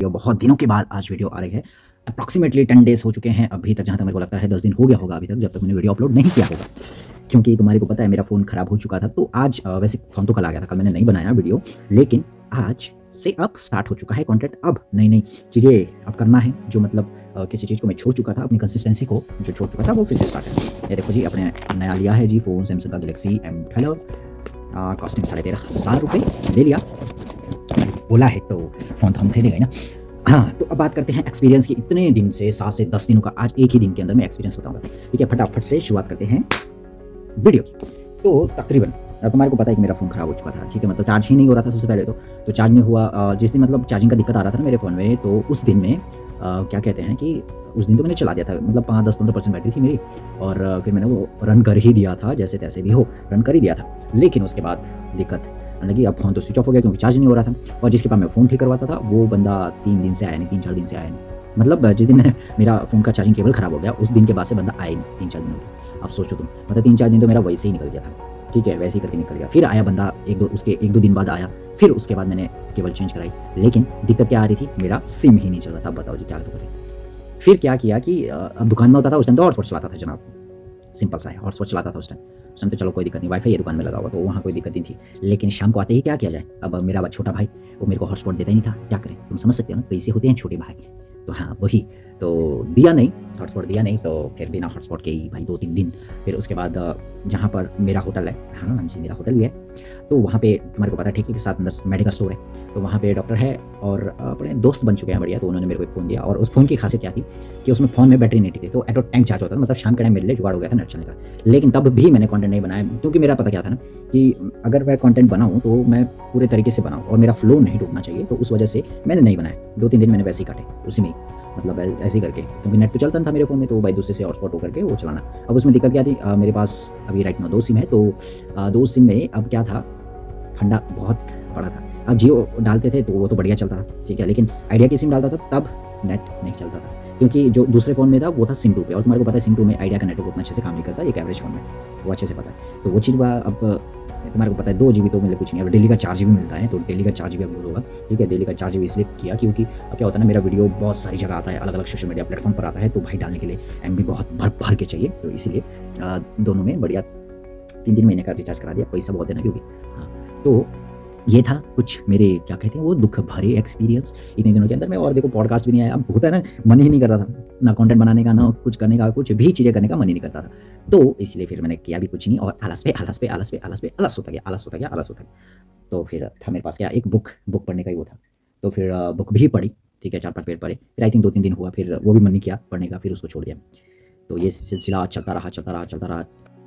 Video बहुत दिनों के बाद आज वीडियो आ रही है। अप्रॉक्सीमेटली टेन डेज़ हो चुके हैं अभी तक, जहाँ तक मेरे को लगता है दस दिन हो गया होगा अभी तक, जब तक मैंने वीडियो अपलोड नहीं किया होगा। क्योंकि तुम्हारे को पता है, मेरा फ़ोन ख़राब हो चुका था तो आज वैसे फ़ोन तो कल आ गया था, कल मैंने नहीं बनाया वीडियो, लेकिन आज से अब स्टार्ट हो चुका है कंटेंट अब नई नई चीज़ें अब करना है, जो मतलब किसी चीज़ को मैं छोड़ चुका था, अपनी कंसिस्टेंसी को जो छोड़ चुका था, वो फिर से स्टार्ट है। ये देखो जी, अपने नया लिया है जी, फ़ोन सैमसंग का गलेक्सी एम ट्वेल्व कॉस्टिंग साढ़े तेरह हज़ार रुपये ले लिया। बोला है तो फ़ोन तो हम थे ही ना। हाँ तो अब बात करते हैं एक्सपीरियंस की। इतने दिन से सात से दस दिनों का आज एक ही दिन के अंदर मैं एक्सपीरियंस बताऊँगा। ठीक है फटाफट से शुरुआत करते हैं वीडियो की। तो तकरीबन अब तुम्हारे को पता है कि मेरा फ़ोन ख़राब हो चुका था। ठीक है मतलब चार्ज ही नहीं हो रहा था सबसे पहले तो। तो चार्ज नहीं हुआ जिस दिन मतलब चार्जिंग का दिक्कत आ रहा था ना मेरे फ़ोन में तो उस दिन में अ, क्या कहते हैं कि उस दिन तो मैंने चला दिया था। मतलब पाँच दस पंद्रह परसेंट बैटरी थी मेरी। और फिर मैंने वो रन कर ही दिया था जैसे तैसे भी हो रन कर ही दिया था। लेकिन उसके बाद दिक्कत लगी। अब फ़ोन तो स्विच ऑफ़ हो गया क्योंकि चार्ज नहीं हो रहा था। और जिसके पास मैं फ़ोन ठीक करवाता था, वो बंदा तीन दिन से आया नहीं, तीन चार दिन से आया नहीं। मतलब जिस दिन मैंने मेरा फ़ोन का चार्जिंग केबल ख़राब हो गया, उस दिन के बाद से बंदा आया नहीं तीन चार दिन अब सोचो तुम मतलब तीन चार दिन तो मेरा वैसे ही निकल गया था। ठीक है, वैसे ही करके निकल गया। फिर आया बंदा, एक दो उसके एक दो दिन बाद आया। फिर उसके बाद मैंने केबल चेंज कराई। लेकिन दिक्कत क्या आ रही थी? मेरा सिम ही नहीं चल रहा था। बताओ जी, क्या करें? फिर क्या किया कि अब दुकान में होता था, उस टाइम तो हॉटस्पॉट चलाता था जनाब। सिंपल सा है और सोच चलाता था उस टाइम उस टाइम तो चलो कोई दिक्कत नहीं। वाईफाई ये दुकान में लगा हुआ तो वहाँ कोई दिक्कत नहीं थी। लेकिन शाम को आते ही क्या किया जाए? अब मेरा छोटा भाई, वो मेरे को हॉटस्पॉट देता ही नहीं था। क्या करें? तुम समझ सकते हो ना कैसे होते हैं छोटे भाई। तो हाँ वही तो दिया नहीं हॉटस्पॉट दिया नहीं तो फिर बिना हॉटस्पॉट के ही भाई दो तीन दिन। फिर उसके बाद जहाँ पर मेरा होटल है हाँ जी, मेरा होटल भी है तो वहाँ पे तुम्हारे को पता है, ठेके के साथ अंदर मेडिकल स्टोर है तो वहाँ पे डॉक्टर है और अपने दोस्त बन चुके हैं बढ़िया तो उन्होंने मेरे को एक फ़ोन दिया और उस फ़ोन की खासियत क्या थी कि उसमें फ़ोन में बैटरी नहीं टिकी तो एटो टाइम चार्ज होता था मतलब शाम के टाइम मेरे लिए जुगाड़ हो गया था नेट चलने का। लेकिन तब भी मैंने कॉन्टेंट नहीं बनाया, क्योंकि मेरा पता क्या था ना कि अगर मैं कॉन्टेंट बनाऊँ तो मैं पूरे तरीके से बनाऊँ और मेरा फ्लो नहीं डूबना चाहिए तो उस वजह से मैंने नहीं बनाया, दो तीन दिन मैंने वैसे ही काटे, उसी में ही। मतलब ऐसे करके। क्योंकि नेट तो चलता था मेरे फ़ोन में तो भाई दूसरे से हॉटस्पॉट होकर के वो चलाना। अब उसमें दिक्कत क्या थी? अ, मेरे पास अभी राइट में दो सिम है तो अ, दो सिम में अब क्या था? ठंडा बहुत पड़ा था। अब जियो डालते थे तो वो तो बढ़िया चलता था ठीक है। लेकिन आइडिया की सिम डालता था तब नेट नहीं चलता था। क्योंकि जो दूसरे फ़ोन में था वो था सिम टू पे। और तुम्हारे को पता है सिम टू में आइडिया का नेटवर्क उतना अच्छे से काम नहीं करता एक एवरेज फ़ोन में वो अच्छे से पता है। तो वो चीज़ अब तुम्हारे को पता है, दो जीबी तो मिले कुछ नहीं अब डेली का चार जी मिलता है तो डेली का चार जी अब होगा। ठीक है? डेली का चार्ज भी इसलिए किया क्योंकि अब क्या होता है ना, मेरा वीडियो बहुत सारी जगह आता है अलग अलग सोशल मीडिया प्लेटफॉर्म पर आता है तो भाई डालने के लिए एम बहुत भर भर के चाहिए। तो इसलिए दोनों में बढ़िया तीन तीन महीने का रिचार्ज करा दिया, पैसा बहुत देना क्योंकि हाँ। तो ये था कुछ मेरे, क्या कहते हैं, वो दुख भरे एक्सपीरियंस इतने दिनों के अंदर। में और देखो पॉडकास्ट भी नहीं आया। अब होता है ना, मन ही नहीं करता था। ना कंटेंट बनाने का, ना कुछ करने का, कुछ भी चीज़ें करने का मन ही नहीं करता था। तो इसलिए फिर मैंने किया भी कुछ नहीं और आलस पे आलस पे आलस पे आलस पे, आलस होता गया, आलस होता गया, आलस होता गया। तो फिर था मेरे पास क्या, एक बुक बुक पढ़ने का ही वो था। तो फिर बुक भी पढ़ी, ठीक है, चार पाँच पेज पढ़े। फिर आई थिंक दो तीन दिन हुआ, फिर वो भी मन नहीं किया पढ़ने का, फिर उसको छोड़ दिया। तो ये सिलसिला चलता रहा चलता रहा चलता रहा।